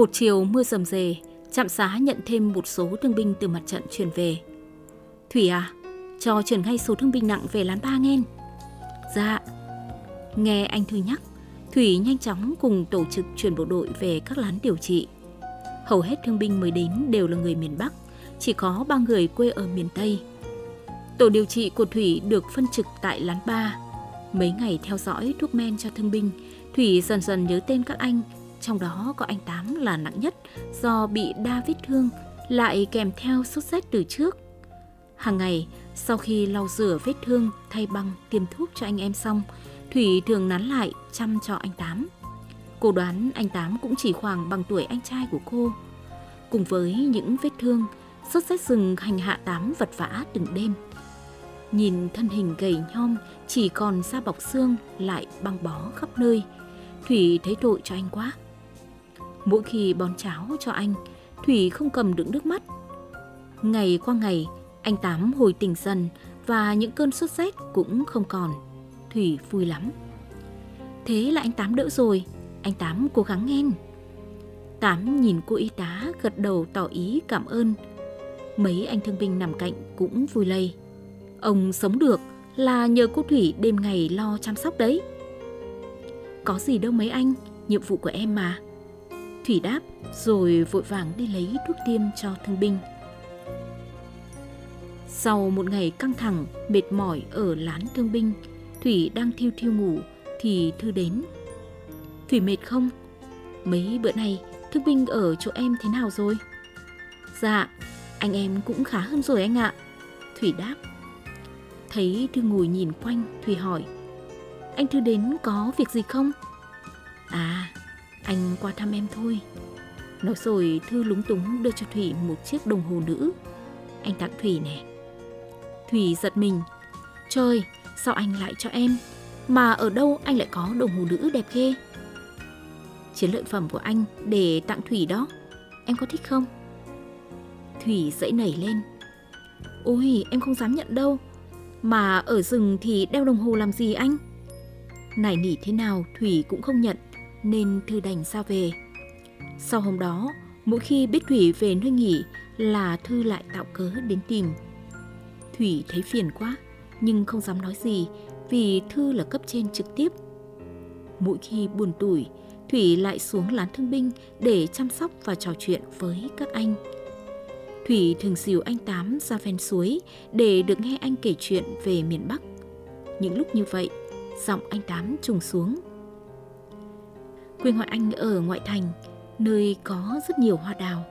Một chiều mưa rầm rề, trạm xá nhận thêm một số thương binh từ mặt trận chuyển về. Thủy à, cho chuyển ngay số thương binh nặng về lán ba nghen. Dạ. Nghe anh Thư nhắc, Thủy nhanh chóng cùng tổ chức chuyển bộ đội về các lán điều trị. Hầu hết thương binh mới đến đều là người miền Bắc, chỉ có ba người quê ở miền Tây. Tổ điều trị của Thủy được phân trực tại lán ba. Mấy ngày theo dõi thuốc men cho thương binh, Thủy dần dần nhớ tên các anh, trong đó có anh Tám là nặng nhất do bị đa vết thương, lại kèm theo sốt rét từ trước. Hàng ngày, sau khi lau rửa vết thương, thay băng, tiêm thuốc cho anh em xong, Thủy thường nán lại chăm cho anh Tám. Cô đoán anh Tám cũng chỉ khoảng bằng tuổi anh trai của cô. Cùng với những vết thương, sốt rét rừng hành hạ Tám vật vã từng đêm. Nhìn thân hình gầy nhom, chỉ còn da bọc xương lại băng bó khắp nơi. Thủy thấy tội cho anh quá. Mỗi khi bón cháo cho anh, Thủy không cầm được nước mắt. Ngày qua ngày, anh Tám hồi tỉnh dần và những cơn sốt rét cũng không còn. Thủy vui lắm. Thế là anh Tám đỡ rồi, anh Tám cố gắng nghe. Tám nhìn cô y tá gật đầu tỏ ý cảm ơn. Mấy anh thương binh nằm cạnh cũng vui lây. Ông sống được là nhờ cô Thủy đêm ngày lo chăm sóc đấy. Có gì đâu mấy anh, nhiệm vụ của em mà. Thủy đáp rồi vội vàng đi lấy thuốc tiêm cho thương binh. Sau một ngày căng thẳng, mệt mỏi ở lán thương binh, Thủy đang thiêu thiêu ngủ thì Thư đến. Thủy mệt không? Mấy bữa nay thương binh ở chỗ em thế nào rồi? Dạ, anh em cũng khá hơn rồi anh ạ. Thủy đáp. Thấy Thư ngồi nhìn quanh, Thủy hỏi. Anh Thư đến có việc gì không? À, anh qua thăm em thôi. Nói rồi Thư lúng túng đưa cho Thủy một chiếc đồng hồ nữ. Anh tặng Thủy nè. Thủy giật mình. Trời, sao anh lại cho em? Mà ở đâu anh lại có đồng hồ nữ đẹp ghê? Chiến lợi phẩm của anh để tặng Thủy đó. Em có thích không? Thủy dãy nảy lên. Ôi, em không dám nhận đâu. Mà ở rừng thì đeo đồng hồ làm gì anh? Nảy nỉ thế nào Thủy cũng không nhận, nên Thư đành ra về. Sau hôm đó, mỗi khi biết Thủy về nơi nghỉ là Thư lại tạo cớ đến tìm. Thủy thấy phiền quá, nhưng không dám nói gì vì Thư là cấp trên trực tiếp. Mỗi khi buồn tủi, Thủy lại xuống lán thương binh để chăm sóc và trò chuyện với các anh. Thủy thường dìu anh Tám ra ven suối để được nghe anh kể chuyện về miền Bắc. Những lúc như vậy, giọng anh Tám trùng xuống. Quê ngoại anh ở ngoại thành, nơi có rất nhiều hoa đào.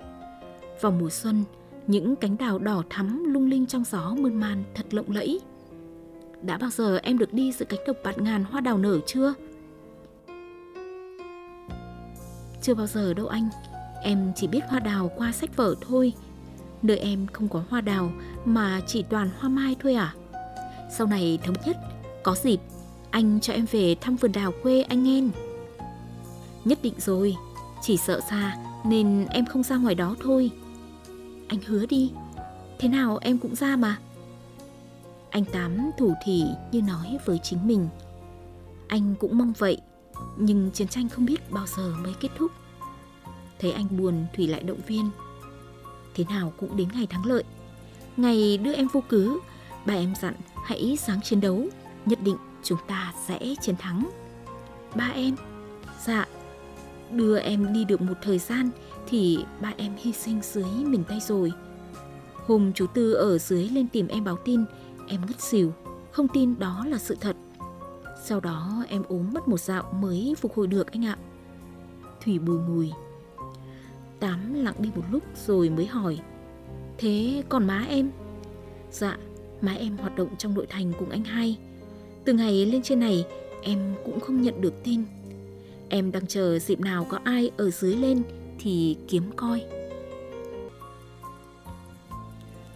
Vào mùa xuân, những cánh đào đỏ thắm lung linh trong gió mơn man thật lộng lẫy. Đã bao giờ em được đi giữa cánh đồng bạt ngàn hoa đào nở chưa? Chưa bao giờ đâu anh, em chỉ biết hoa đào qua sách vở thôi. Nơi em không có hoa đào mà chỉ toàn hoa mai thôi à? Sau này thống nhất, có dịp anh cho em về thăm vườn đào quê anh em. Nhất định rồi, chỉ sợ xa nên em không ra ngoài đó thôi. Anh hứa đi, thế nào em cũng ra mà. Anh Tám thủ thỉ như nói với chính mình. Anh cũng mong vậy, nhưng chiến tranh không biết bao giờ mới kết thúc. Thấy anh buồn, Thủy lại động viên. Thế nào cũng đến ngày thắng lợi. Ngày đưa em vô cứ, bà em dặn hãy sáng chiến đấu, nhất định chúng ta sẽ chiến thắng. Ba em, dạ, đưa em đi được một thời gian thì ba em hy sinh dưới mình tay rồi. Hôm chú Tư ở dưới lên tìm em báo tin, em ngất xỉu, không tin đó là sự thật. Sau đó em ốm mất một dạo mới phục hồi được anh ạ. Thủy bùi ngùi. Tám lặng đi một lúc rồi mới hỏi. Thế còn má em? Dạ, má em hoạt động trong nội thành cùng anh hai. Từ ngày lên trên này, em cũng không nhận được tin. Em đang chờ dịp nào có ai ở dưới lên thì kiếm coi.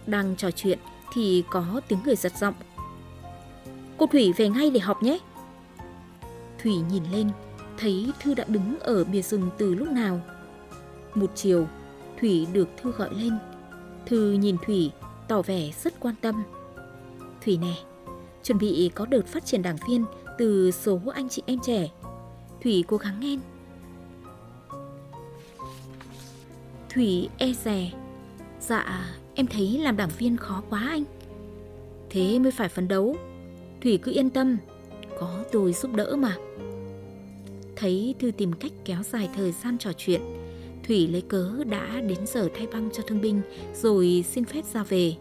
Đang trò chuyện thì có tiếng người giật giọng. Cô Thủy về ngay để họp nhé. Thủy nhìn lên, thấy Thư đã đứng ở bìa rừng từ lúc nào. Một chiều, Thủy được Thư gọi lên. Thư nhìn Thủy, tỏ vẻ rất quan tâm. Thủy nè, chuẩn bị có đợt phát triển đảng viên từ số anh chị em trẻ. Thủy cố gắng nghe. Thủy e rè. Dạ, em thấy làm đảng viên khó quá anh. Thế mới phải phấn đấu. Thủy cứ yên tâm, có tôi giúp đỡ mà. Thấy Thư tìm cách kéo dài thời gian trò chuyện, Thủy lấy cớ đã đến giờ thay băng cho thương binh rồi xin phép ra về.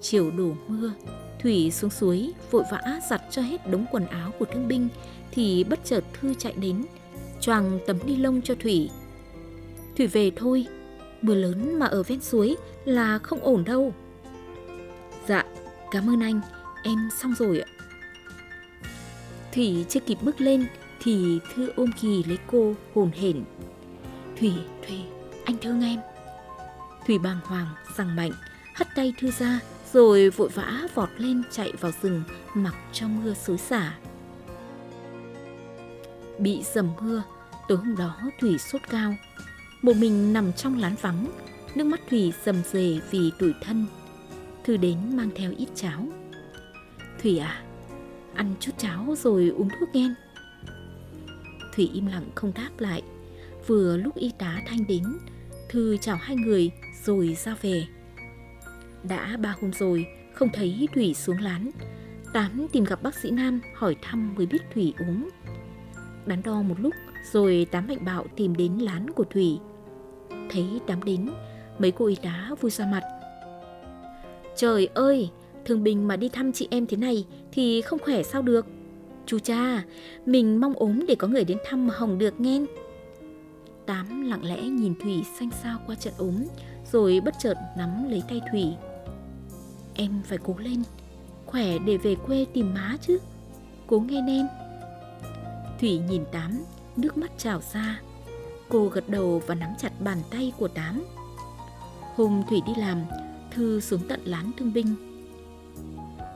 Chiều đổ mưa, Thủy xuống suối vội vã giặt cho hết đống quần áo của thương binh thì bất chợt Thư chạy đến, choàng tấm ni lông cho Thủy. Thủy về thôi, mưa lớn mà ở ven suối là không ổn đâu. Dạ, cảm ơn anh, em xong rồi ạ. Thủy chưa kịp bước lên thì Thư ôm kỳ lấy cô hồn hển. Thủy, Thủy, anh thương em. Thủy bàng hoàng, rằng mạnh, hất tay Thư ra rồi vội vã vọt lên chạy vào rừng mặc cho mưa xối xả. Bị dầm mưa, tối hôm đó Thủy sốt cao. Một mình nằm trong lán vắng, nước mắt Thủy dầm dề vì tủi thân. Thư đến mang theo ít cháo. Thủy à, ăn chút cháo rồi uống thuốc nghe. Thủy im lặng không đáp lại. Vừa lúc y tá Thanh đến, Thư chào hai người rồi ra về. Đã ba hôm rồi, không thấy Thủy xuống lán. Tám tìm gặp bác sĩ Nam hỏi thăm mới biết Thủy ốm. Đắn đo một lúc rồi Tám mạnh bạo tìm đến lán của Thủy. Thấy Tám đến, mấy cô y tá vui ra mặt. Trời ơi, thường bình mà đi thăm chị em thế này thì không khỏe sao được. Chú cha, mình mong ốm để có người đến thăm mà hỏng được nghe. Tám lặng lẽ nhìn Thủy xanh xao qua trận ốm, rồi bất chợt nắm lấy tay Thủy. Em phải cố lên, khỏe để về quê tìm má chứ. Cố nghe em. Thủy nhìn Tám, nước mắt trào ra. Cô gật đầu và nắm chặt bàn tay của Tám. Hôm Thủy đi làm, Thư xuống tận lán thương binh.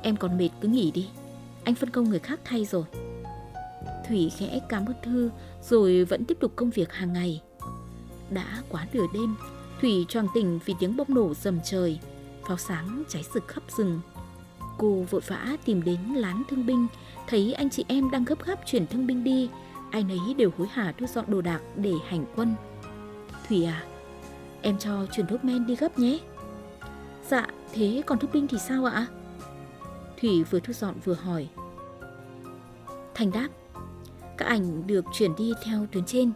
Em còn mệt cứ nghỉ đi, anh phân công người khác thay rồi. Thủy khẽ cảm ơn Thư rồi vẫn tiếp tục công việc hàng ngày. Đã quá nửa đêm, Thủy choàng tỉnh vì tiếng bom nổ rầm trời, pháo sáng cháy rực khắp rừng. Cô vội vã tìm đến lán thương binh, thấy anh chị em đang gấp gáp chuyển thương binh đi, ai nấy đều hối hả thu dọn đồ đạc để hành quân. Thủy à, em cho chuyển thuốc men đi gấp nhé. Dạ, thế còn thuốc binh thì sao ạ? Thủy vừa thu dọn vừa hỏi. Thành đáp, các ảnh được chuyển đi theo tuyến trên.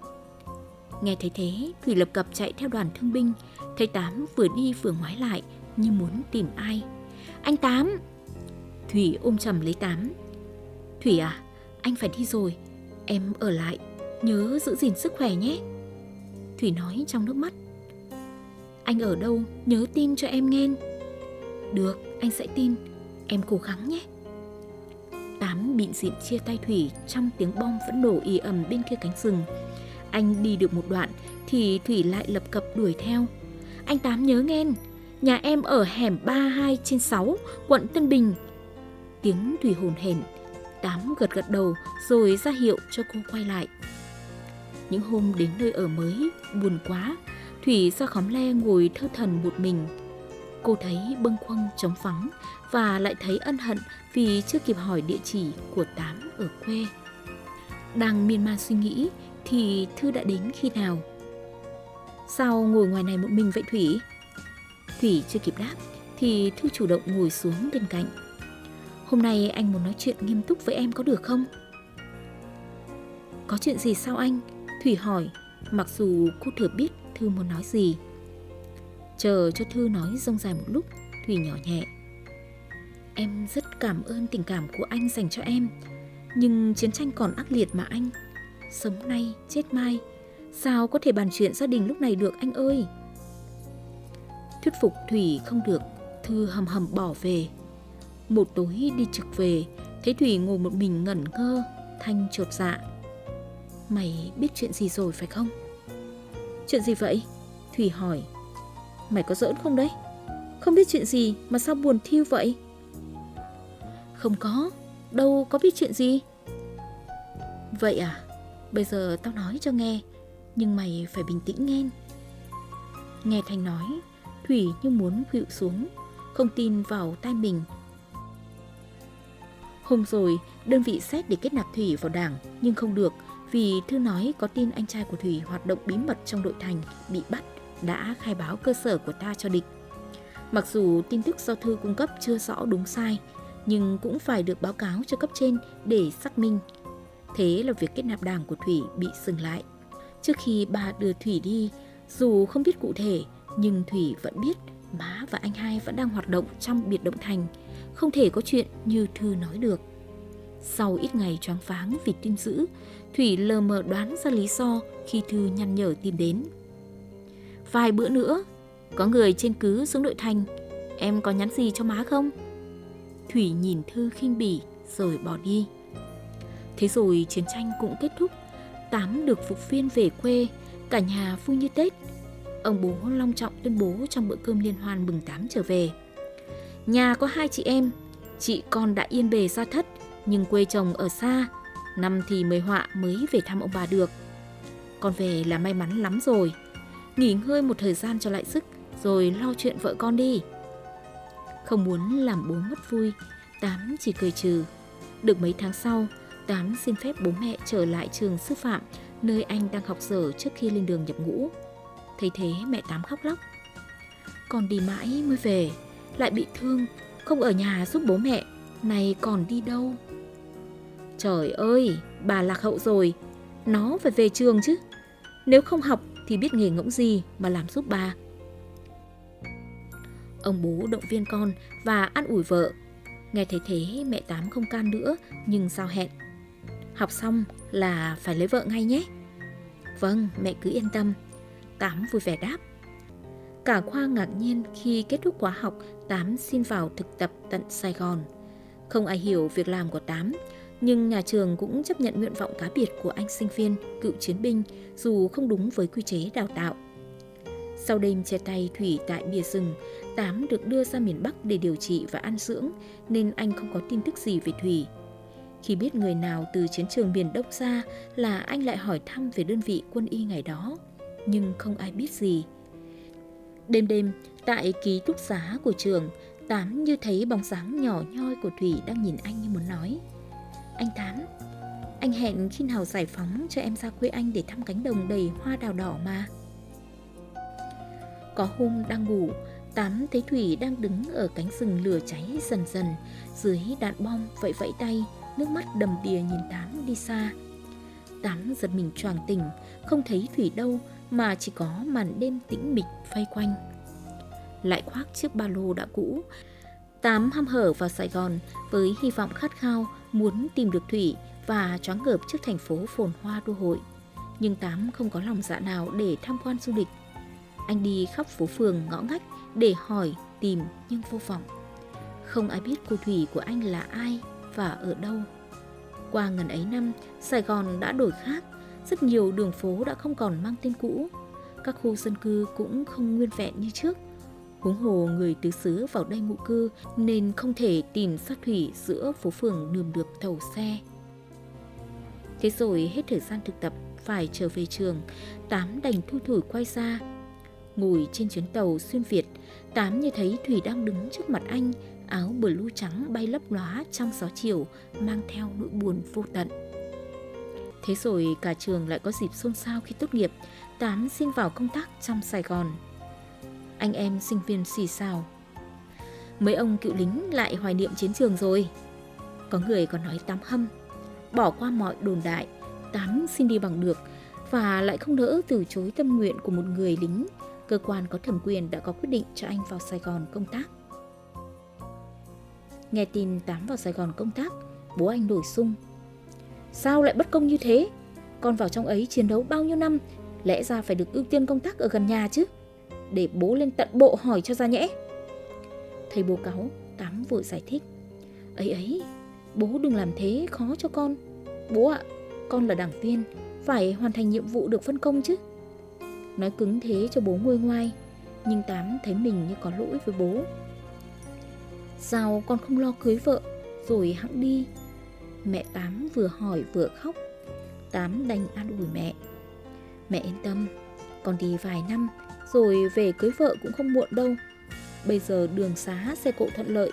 Nghe thấy thế, Thủy lập cập chạy theo đoàn thương binh, thấy Tám vừa đi vừa ngoái lại như muốn tìm ai. Anh Tám! Thủy ôm chầm lấy Tám. Thủy à, anh phải đi rồi, em ở lại, nhớ giữ gìn sức khỏe nhé. Thủy nói trong nước mắt. Anh ở đâu, nhớ tin cho em nghe. Được, anh sẽ tin, em cố gắng nhé. Tám bịn dịn chia tay Thủy trong tiếng bom vẫn nổ ì ầm bên kia cánh rừng. Anh đi được một đoạn thì Thủy lại lập cập đuổi theo. Anh Tám nhớ nghe, nhà em ở hẻm 32 trên 6, quận Tân Bình. Tiếng Thủy hồn hển, Tám gật gật đầu rồi ra hiệu cho cô quay lại. Những hôm đến nơi ở mới, buồn quá, Thủy ra khóm le ngồi thơ thần một mình. Cô thấy bâng khuâng trống vắng và lại thấy ân hận vì chưa kịp hỏi địa chỉ của Tám ở quê. Đang miên man suy nghĩ thì Thư đã đến khi nào? Sao ngồi ngoài này một mình vậy Thủy? Thủy chưa kịp đáp thì Thư chủ động ngồi xuống bên cạnh. Hôm nay anh muốn nói chuyện nghiêm túc với em có được không? Có chuyện gì sao anh? Thủy hỏi, mặc dù cô thừa biết Thư muốn nói gì. Chờ cho Thư nói rông dài một lúc, Thủy nhỏ nhẹ. Em rất cảm ơn tình cảm của anh dành cho em Nhưng chiến tranh còn ác liệt mà anh Sống nay, chết mai Sao có thể bàn chuyện gia đình lúc này được anh ơi Thuyết phục Thủy không được Thư hầm hầm bỏ về. Một tối đi trực về Thấy Thủy ngồi một mình ngẩn ngơ Thanh chột dạ. Mày biết chuyện gì rồi phải không? Chuyện gì vậy? Thủy hỏi. Mày có giỡn không đấy? Không biết chuyện gì mà sao buồn thiêu vậy? Không có, đâu có biết chuyện gì. Vậy à, bây giờ tao nói cho nghe, nhưng mày phải bình tĩnh nghe. Nghe Thanh nói, Thủy như muốn khuỵu xuống, không tin vào tai mình. Hôm rồi, đơn vị xét để kết nạp Thủy vào đảng, nhưng không được vì Thư nói có tin anh trai của Thủy hoạt động bí mật trong đội thành bị bắt đã khai báo cơ sở của ta cho địch. Mặc dù tin tức do thư cung cấp chưa rõ đúng sai, nhưng cũng phải được báo cáo cho cấp trên để xác minh. Thế là việc kết nạp đảng của Thủy bị dừng lại. Trước khi bà đưa Thủy đi, dù không biết cụ thể, nhưng Thủy vẫn biết má và anh hai vẫn đang hoạt động trong biệt động thành, không thể có chuyện như Thư nói được. Sau ít ngày choáng váng vì tin dữ, Thủy lờ mờ đoán ra lý do khi Thư nhăn nhở tìm đến. Vài bữa nữa, có người trên cứ xuống nội thành, em có nhắn gì cho má không? Thủy nhìn Thư khinh bỉ rồi bỏ đi. Thế rồi chiến tranh cũng kết thúc, Tám được phục viên về quê, cả nhà vui như Tết. Ông bố long trọng tuyên bố trong bữa cơm liên hoan mừng Tám trở về. Nhà có hai chị em, chị con đã yên bề ra thất, nhưng quê chồng ở xa, năm thì mới họa mới về thăm ông bà được. Con về là may mắn lắm rồi. Nghỉ ngơi một thời gian cho lại sức, rồi lo chuyện vợ con đi. Không muốn làm bố mất vui, Tám chỉ cười trừ. Được mấy tháng sau, Tám xin phép bố mẹ trở lại trường sư phạm, nơi anh đang học dở trước khi lên đường nhập ngũ. Thấy thế mẹ Tám khóc lóc. Con đi mãi mới về, lại bị thương, không ở nhà giúp bố mẹ, này còn đi đâu? Trời ơi, bà lạc hậu rồi, nó phải về trường chứ. Nếu không học thì biết nghề ngỗng gì mà làm giúp bà. Ông bố động viên con và an ủi vợ. Nghe thấy thế mẹ Tám không can nữa nhưng sao hẹn. Học xong là phải lấy vợ ngay nhé. Vâng, mẹ cứ yên tâm. Tám vui vẻ đáp. Cả khoa ngạc nhiên khi kết thúc khóa học, Tám xin vào thực tập tận Sài Gòn. Không ai hiểu việc làm của Tám, nhưng nhà trường cũng chấp nhận nguyện vọng cá biệt của anh sinh viên, cựu chiến binh, dù không đúng với quy chế đào tạo. Sau đêm chia tay Thủy tại bìa rừng, Tám được đưa ra miền Bắc để điều trị và ăn dưỡng, nên anh không có tin tức gì về Thủy. Khi biết người nào từ chiến trường miền Đông ra là anh lại hỏi thăm về đơn vị quân y ngày đó, nhưng không ai biết gì. Đêm đêm, tại ký túc xá của trường, Tám như thấy bóng dáng nhỏ nhoi của Thủy đang nhìn anh như muốn nói. Anh Tám, anh hẹn khi nào giải phóng cho em ra quê anh để thăm cánh đồng đầy hoa đào đỏ mà. Có hôm đang ngủ, Tám thấy Thủy đang đứng ở cánh rừng lửa cháy dần dần, dưới đạn bom vẫy vẫy tay, nước mắt đầm đìa nhìn Tám đi xa. Tám giật mình choàng tỉnh, không thấy Thủy đâu mà chỉ có màn đêm tĩnh mịch vây quanh. Lại khoác chiếc ba lô đã cũ, Tám ham hở vào Sài Gòn với hy vọng khát khao muốn tìm được Thủy và choáng ngợp trước thành phố phồn hoa đô hội. Nhưng Tám không có lòng dạ nào để tham quan du lịch. Anh đi khắp phố phường ngõ ngách để hỏi, tìm nhưng vô vọng. Không ai biết cô Thủy của anh là ai và ở đâu. Qua ngần ấy năm, Sài Gòn đã đổi khác, rất nhiều đường phố đã không còn mang tên cũ. Các khu dân cư cũng không nguyên vẹn như trước. Huống hồ người tứ xứ vào đây ngụ cư nên không thể tìm sát thủy giữa phố phường nườm được thầu xe. Thế rồi hết thời gian thực tập phải trở về trường, Tám đành thu thủi quay ra. Ngồi trên chuyến tàu xuyên Việt, Tám như thấy Thủy đang đứng trước mặt anh, áo blue trắng bay lấp lóa trong gió chiều, mang theo nỗi buồn vô tận. Thế rồi cả trường lại có dịp xôn xao khi tốt nghiệp, Tám xin vào công tác trong Sài Gòn. Anh em sinh viên xì xào. Mấy ông cựu lính lại hoài niệm chiến trường rồi. Có người còn nói Tám hâm, bỏ qua mọi đồn đại, Tám xin đi bằng được và lại không nỡ từ chối tâm nguyện của một người lính. Cơ quan có thẩm quyền đã có quyết định cho anh vào Sài Gòn công tác. Nghe tin Tám vào Sài Gòn công tác, bố anh nổi sung. Sao lại bất công như thế? Con vào trong ấy chiến đấu bao nhiêu năm, lẽ ra phải được ưu tiên công tác ở gần nhà chứ. Để bố lên tận bộ hỏi cho ra nhẽ. Thầy bố cáo, Tám vội giải thích. Ấy ấy, bố đừng làm thế khó cho con. Bố ạ, con là đảng viên, phải hoàn thành nhiệm vụ được phân công chứ. Nói cứng thế cho bố nguôi ngoai, nhưng Tám thấy mình như có lỗi với bố. Sao con không lo cưới vợ Rồi hẵng đi Mẹ Tám vừa hỏi vừa khóc. Tám đành an ủi mẹ. Mẹ yên tâm Con đi vài năm Rồi về cưới vợ cũng không muộn đâu. Bây giờ đường xá xe cộ thuận lợi.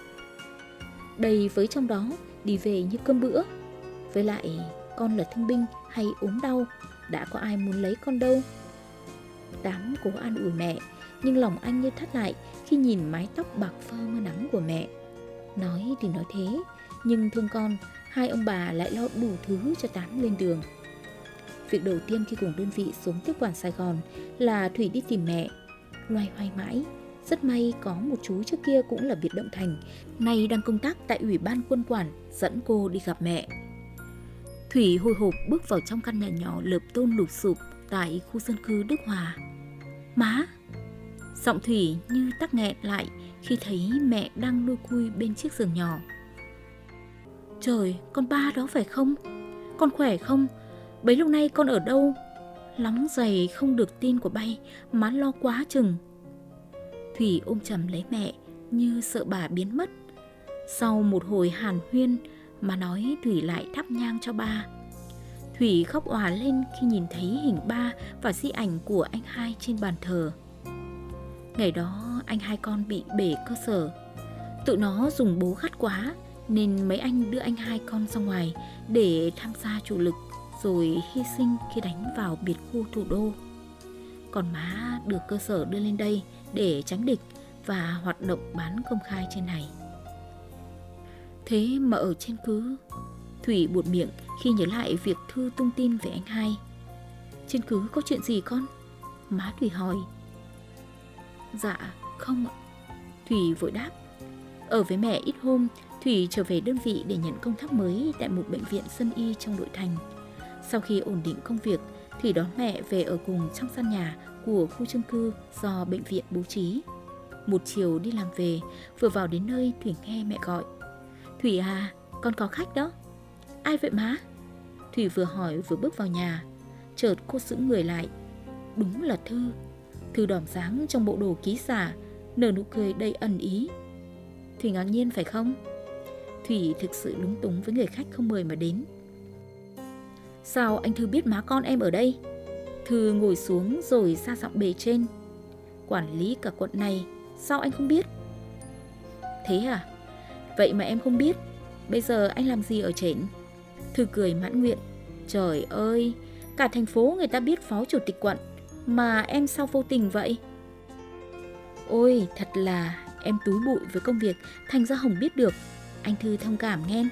Đầy với trong đó Đi về như cơm bữa. Với lại con là thương binh hay ốm đau Đã có ai muốn lấy con đâu. Tám cố an ủi mẹ, nhưng lòng anh như thắt lại khi nhìn mái tóc bạc phơ mưa nắng của mẹ. Nói thì nói thế, nhưng thương con, hai ông bà lại lo đủ thứ cho Tám lên đường. Việc đầu tiên khi cùng đơn vị xuống tiếp quản Sài Gòn là Thủy đi tìm mẹ. Loay hoay mãi, rất may có một chú trước kia cũng là biệt Động Thành, nay đang công tác tại Ủy ban quân quản, dẫn cô đi gặp mẹ. Thủy hồi hộp bước vào trong căn nhà nhỏ lợp tôn lụp sụp tại khu dân cư Đức Hòa. Má! Giọng Thủy như tắc nghẹn lại khi thấy mẹ đang nuôi cui bên chiếc giường nhỏ. Trời, con ba đó phải không? Con khỏe không? Bấy lâu nay con ở đâu? Lóng giày không được tin của bay, má lo quá chừng. Thủy ôm chầm lấy mẹ như sợ bà biến mất. Sau một hồi hàn huyên mà nói Thủy lại thắp nhang cho ba. Thủy khóc òa lên khi nhìn thấy hình ba và di ảnh của anh hai trên bàn thờ. Ngày đó anh hai con bị bể cơ sở. Tụi nó dùng bố gắt quá nên mấy anh đưa anh hai con ra ngoài để tham gia chủ lực rồi hy sinh khi đánh vào biệt khu thủ đô. Còn má được cơ sở đưa lên đây để tránh địch và hoạt động bán công khai trên này. Thế mà ở trên cứ Thủy buột miệng khi nhớ lại việc Thư tung tin về anh hai. Trên cứ có chuyện gì con? Má Thủy hỏi. Dạ, không ạ. Thủy vội đáp. Ở với mẹ ít hôm, Thủy trở về đơn vị để nhận công tác mới tại một bệnh viện sân y trong nội thành. Sau khi ổn định công việc, Thủy đón mẹ về ở cùng trong căn nhà của khu chung cư do bệnh viện bố trí. Một chiều đi làm về, vừa vào đến nơi Thủy nghe mẹ gọi. Thủy à, con có khách đó. Ai vậy má? Thủy vừa hỏi vừa bước vào nhà. Chợt cô sững người lại. Đúng là Thư. Thư đỏm dáng trong bộ đồ ký giả, nở nụ cười đầy ẩn ý. Thủy ngạc nhiên phải không? Thủy thực sự lúng túng với người khách không mời mà đến. Sao anh Thư biết má con em ở đây? Thư ngồi xuống rồi ra giọng bề trên. Quản lý cả quận này, sao anh không biết? Thế à? Vậy mà em không biết. Bây giờ anh làm gì ở trển? Thư cười mãn nguyện. Trời ơi, cả thành phố người ta biết phó chủ tịch quận, mà em sao vô tình vậy? Ôi, thật là em túi bụi với công việc, thành ra Hồng biết được. Anh Thư thông cảm nghe.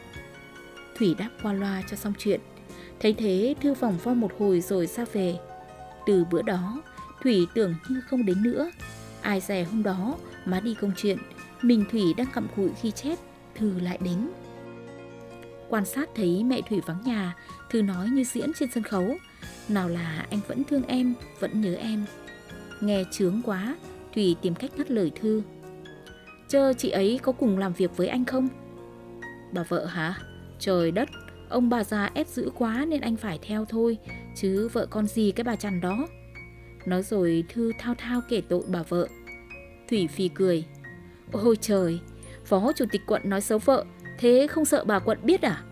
Thủy đáp qua loa cho xong chuyện. Thấy thế, Thư vòng vo một hồi rồi ra về. Từ bữa đó, Thủy tưởng như không đến nữa. Ai dè hôm đó, má đi công chuyện, mình Thủy đang cặm cụi khi chết Thư lại đến. Quan sát thấy mẹ Thủy vắng nhà, Thư nói như diễn trên sân khấu. Nào là anh vẫn thương em, vẫn nhớ em. Nghe chướng quá, Thủy tìm cách ngắt lời Thư. Chơ chị ấy có cùng làm việc với anh không? Bà vợ hả? Trời đất, ông bà già ép giữ quá nên anh phải theo thôi, chứ vợ con gì cái bà chằn đó. Nói rồi Thư thao thao kể tội bà vợ. Thủy phì cười. Ôi trời, phó chủ tịch quận nói xấu vợ, thế không sợ bà quận biết à?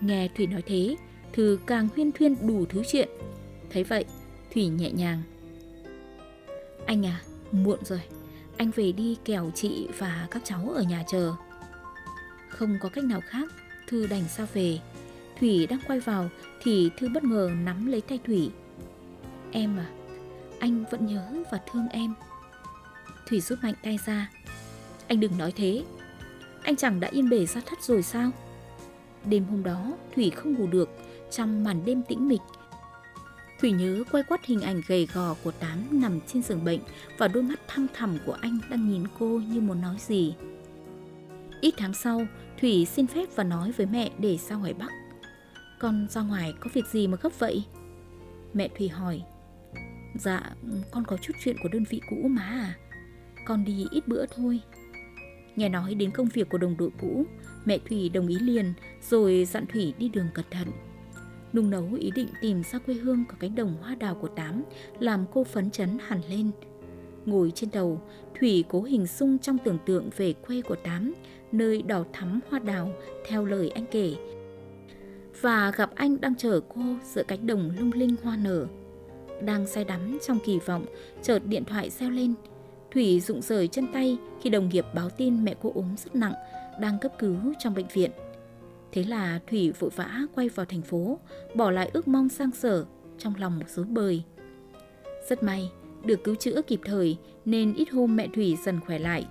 Nghe Thủy nói thế, Thư càng huyên thuyên đủ thứ chuyện. Thấy vậy, Thủy nhẹ nhàng. Anh à, muộn rồi, anh về đi kẻo chị và các cháu ở nhà chờ. Không có cách nào khác, Thư đành ra về. Thủy đang quay vào thì Thư bất ngờ nắm lấy tay Thủy. Em à, anh vẫn nhớ và thương em. Thủy rút mạnh tay ra. Anh đừng nói thế. Anh chẳng đã yên bề ra thất rồi sao? Đêm hôm đó, Thủy không ngủ được trong màn đêm tĩnh mịch. Thủy nhớ quay quắt hình ảnh gầy gò của Tám nằm trên giường bệnh và đôi mắt thăm thẳm của anh đang nhìn cô như muốn nói gì. Ít tháng sau, Thủy xin phép và nói với mẹ để ra ngoài Bắc. Con ra ngoài có việc gì mà gấp vậy? Mẹ Thủy hỏi. Dạ, con có chút chuyện của đơn vị cũ má à. Con đi ít bữa thôi. Nghe nói đến công việc của đồng đội cũ, mẹ Thủy đồng ý liền rồi dặn Thủy đi đường cẩn thận. Nung nấu ý định tìm ra quê hương có cánh đồng hoa đào của Tám làm cô phấn chấn hẳn lên. Ngồi trên đầu, Thủy cố hình dung trong tưởng tượng về quê của Tám, nơi đỏ thắm hoa đào theo lời anh kể. Và gặp anh đang chờ cô giữa cánh đồng lung linh hoa nở. Đang say đắm trong kỳ vọng, chợt điện thoại reo lên. Thủy rụng rời chân tay khi đồng nghiệp báo tin mẹ cô ốm rất nặng, đang cấp cứu trong bệnh viện. Thế là Thủy vội vã quay vào thành phố, bỏ lại ước mong sang sở, trong lòng một dối bời. Rất may, được cứu chữa kịp thời nên ít hôm mẹ Thủy dần khỏe lại.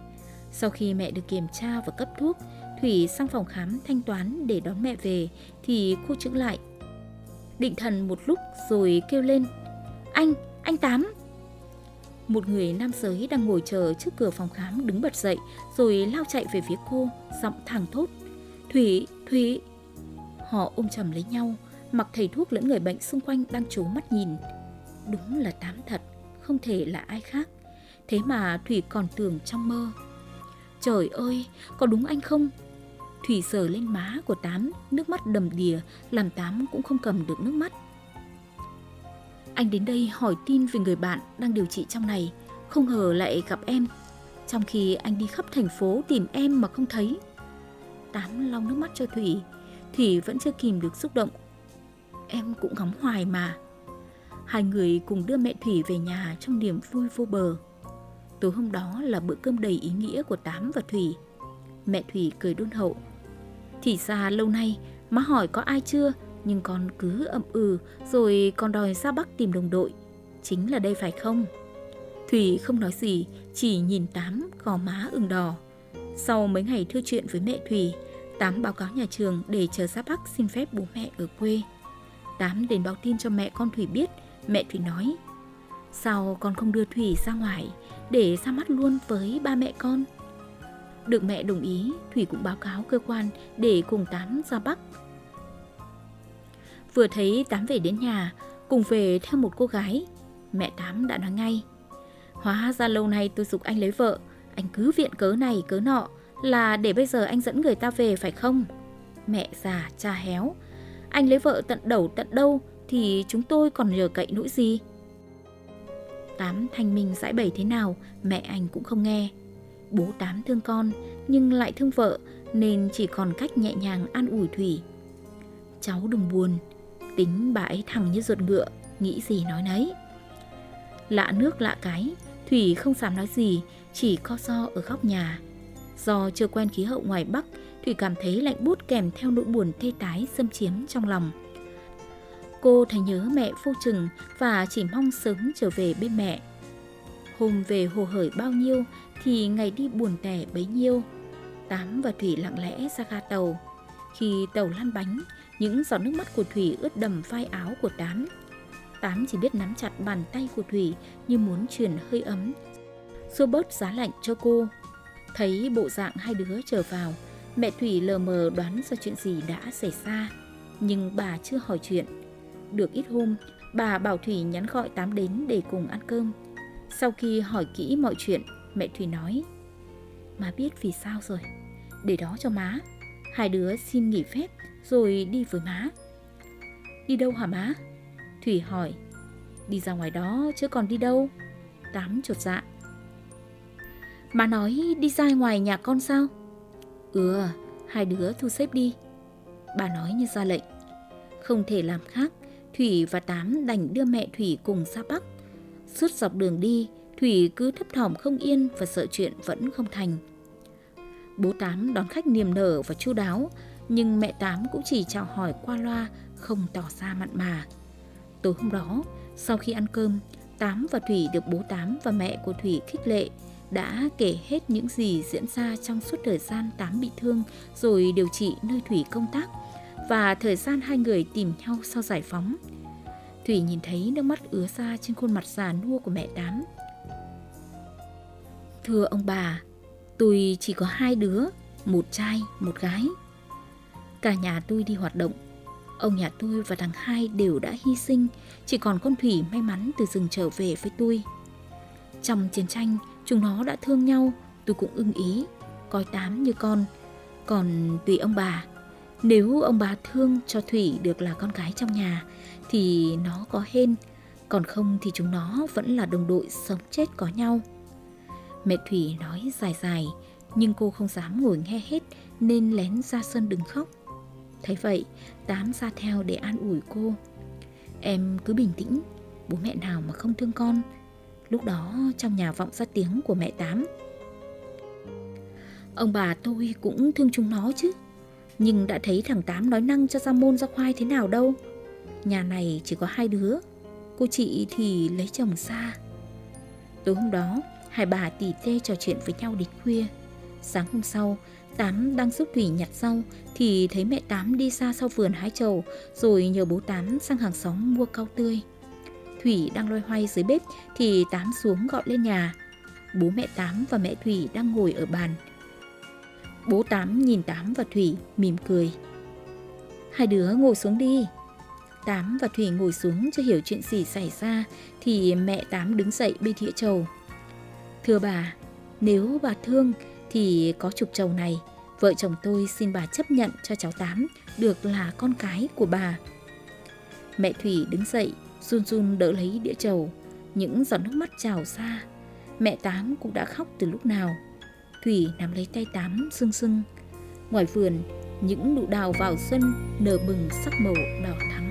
Sau khi mẹ được kiểm tra và cấp thuốc, Thủy sang phòng khám thanh toán để đón mẹ về thì cô chứng lại. Định thần một lúc rồi kêu lên Anh, anh Tám Một người nam giới đang ngồi chờ trước cửa phòng khám đứng bật dậy rồi lao chạy về phía cô, giọng thẳng thốt Thủy, Thủy Họ ôm chầm lấy nhau, mặc thầy thuốc lẫn người bệnh xung quanh đang trố mắt nhìn. Đúng là Tám thật, không thể là ai khác. Thế mà Thủy còn tưởng trong mơ. Trời ơi, có đúng anh không? Thủy sờ lên má của Tám, nước mắt đầm đìa, làm Tám cũng không cầm được nước mắt. Anh đến đây hỏi tin về người bạn đang điều trị trong này, không ngờ lại gặp em. Trong khi anh đi khắp thành phố tìm em mà không thấy. Tám lau nước mắt cho Thủy, Thủy vẫn chưa kìm được xúc động. Em cũng ngóng hoài mà. Hai người cùng đưa mẹ Thủy về nhà trong niềm vui vô bờ. Tối hôm đó là bữa cơm đầy ý nghĩa của Tám và Thủy. Mẹ Thủy cười đôn hậu. Thì ra lâu nay, má hỏi có ai chưa, nhưng con cứ ậm ừ rồi còn đòi ra Bắc tìm đồng đội. Chính là đây phải không? Thủy không nói gì, chỉ nhìn Tám gò má ửng đỏ. Sau mấy ngày thư chuyện với mẹ Thủy, Tám báo cáo nhà trường để chờ ra Bắc xin phép bố mẹ ở quê. Tám đến báo tin cho mẹ con Thủy biết, mẹ Thủy nói Sao con không đưa Thủy ra ngoài để ra mắt luôn với ba mẹ con? Được mẹ đồng ý, Thủy cũng báo cáo cơ quan để cùng Tám ra Bắc. Vừa thấy Tám về đến nhà, cùng về theo một cô gái, mẹ Tám đã nói ngay. Hóa ra lâu nay tôi dục anh lấy vợ, anh cứ viện cớ này cớ nọ, là để bây giờ anh dẫn người ta về phải không? Mẹ già cha héo, anh lấy vợ tận đầu tận đâu thì chúng tôi còn nhờ cậy nỗi gì? Tám thanh minh giải bày thế nào, mẹ anh cũng không nghe. Bố Tám thương con nhưng lại thương vợ nên chỉ còn cách nhẹ nhàng an ủi Thủy. Cháu đừng buồn, tính bà ấy thẳng như ruột ngựa, nghĩ gì nói nấy. Lạ nước lạ cái, Thủy không dám nói gì, chỉ co do ở góc nhà. Do chưa quen khí hậu ngoài Bắc, Thủy cảm thấy lạnh bút kèm theo nỗi buồn thê tái xâm chiếm trong lòng. Cô thấy nhớ mẹ vô chừng và chỉ mong sớm trở về bên mẹ. Hôm về hồ hởi bao nhiêu thì ngày đi buồn tẻ bấy nhiêu. Tám và Thủy lặng lẽ ra ga tàu. Khi tàu lăn bánh, những giọt nước mắt của Thủy ướt đầm vai áo của Tám. Tám chỉ biết nắm chặt bàn tay của Thủy như muốn truyền hơi ấm, xua bớt giá lạnh cho cô. Thấy bộ dạng hai đứa trở vào, mẹ Thủy lờ mờ đoán ra chuyện gì đã xảy ra, nhưng bà chưa hỏi chuyện. Được ít hôm, bà bảo Thủy nhắn gọi Tám đến để cùng ăn cơm. Sau khi hỏi kỹ mọi chuyện, mẹ Thủy nói Má biết vì sao rồi, để đó cho má. Hai đứa xin nghỉ phép rồi đi với má. Đi đâu hả má? Thủy hỏi. Đi ra ngoài đó chứ còn đi đâu? Tám chột dạ. Má nói đi ra ngoài nhà con sao? Ừ, hai đứa thu xếp đi. Bà nói như ra lệnh. Không thể làm khác, Thủy và Tám đành đưa mẹ Thủy cùng ra Bắc. Suốt dọc đường đi, Thủy cứ thấp thỏm không yên và sợ chuyện vẫn không thành. Bố Tám đón khách niềm nở và chu đáo, nhưng mẹ Tám cũng chỉ chào hỏi qua loa, không tỏ ra mặn mà. Tối hôm đó, sau khi ăn cơm, Tám và Thủy được bố Tám và mẹ của Thủy khích lệ, đã kể hết những gì diễn ra trong suốt thời gian Tám bị thương rồi điều trị nơi Thủy công tác và thời gian hai người tìm nhau sau giải phóng. Thủy nhìn thấy nước mắt ứa ra trên khuôn mặt già nua của mẹ Tám. Thưa ông bà, tôi chỉ có hai đứa, một trai, một gái. Cả nhà tôi đi hoạt động. Ông nhà tôi và thằng hai đều đã hy sinh, chỉ còn con Thủy may mắn từ rừng trở về với tôi. Trong chiến tranh, chúng nó đã thương nhau, tôi cũng ưng ý, coi Tám như con. Còn tùy ông bà, nếu ông bà thương cho Thủy được là con gái trong nhà thì nó có hên, còn không thì chúng nó vẫn là đồng đội sống chết có nhau. Mẹ Thủy nói dài dài, nhưng cô không dám ngồi nghe hết nên lén ra sân đừng khóc. Thấy vậy, Tám ra theo để an ủi cô. Em cứ bình tĩnh, bố mẹ nào mà không thương con. Lúc đó trong nhà vọng ra tiếng của mẹ Tám. Ông bà tôi cũng thương chúng nó chứ. Nhưng đã thấy thằng Tám nói năng cho ra môn ra khoai thế nào đâu. Nhà này chỉ có hai đứa. Cô chị thì lấy chồng xa. Tối hôm đó, hai bà tỉ tê trò chuyện với nhau đến khuya. Sáng hôm sau, Tám đang giúp Thủy nhặt rau thì thấy mẹ Tám đi xa sau vườn hái trầu rồi nhờ bố Tám sang hàng xóm mua cau tươi. Thủy đang loay hoay dưới bếp thì Tám xuống gọi lên nhà. Bố mẹ Tám và mẹ Thủy đang ngồi ở bàn. Bố Tám nhìn Tám và Thủy mỉm cười. Hai đứa ngồi xuống đi. Tám và Thủy ngồi xuống cho hiểu chuyện gì xảy ra thì mẹ Tám đứng dậy bên thịa trầu. Thưa bà, nếu bà thương thì có chục trầu này, vợ chồng tôi xin bà chấp nhận cho cháu Tám được là con cái của bà. Mẹ Thủy đứng dậy, run run đỡ lấy đĩa trầu, những giọt nước mắt trào ra. Mẹ Tám cũng đã khóc từ lúc nào. Thủy nắm lấy tay Tám sưng sưng. Ngoài vườn, những nụ đào vào xuân nở bừng sắc màu đỏ thắm.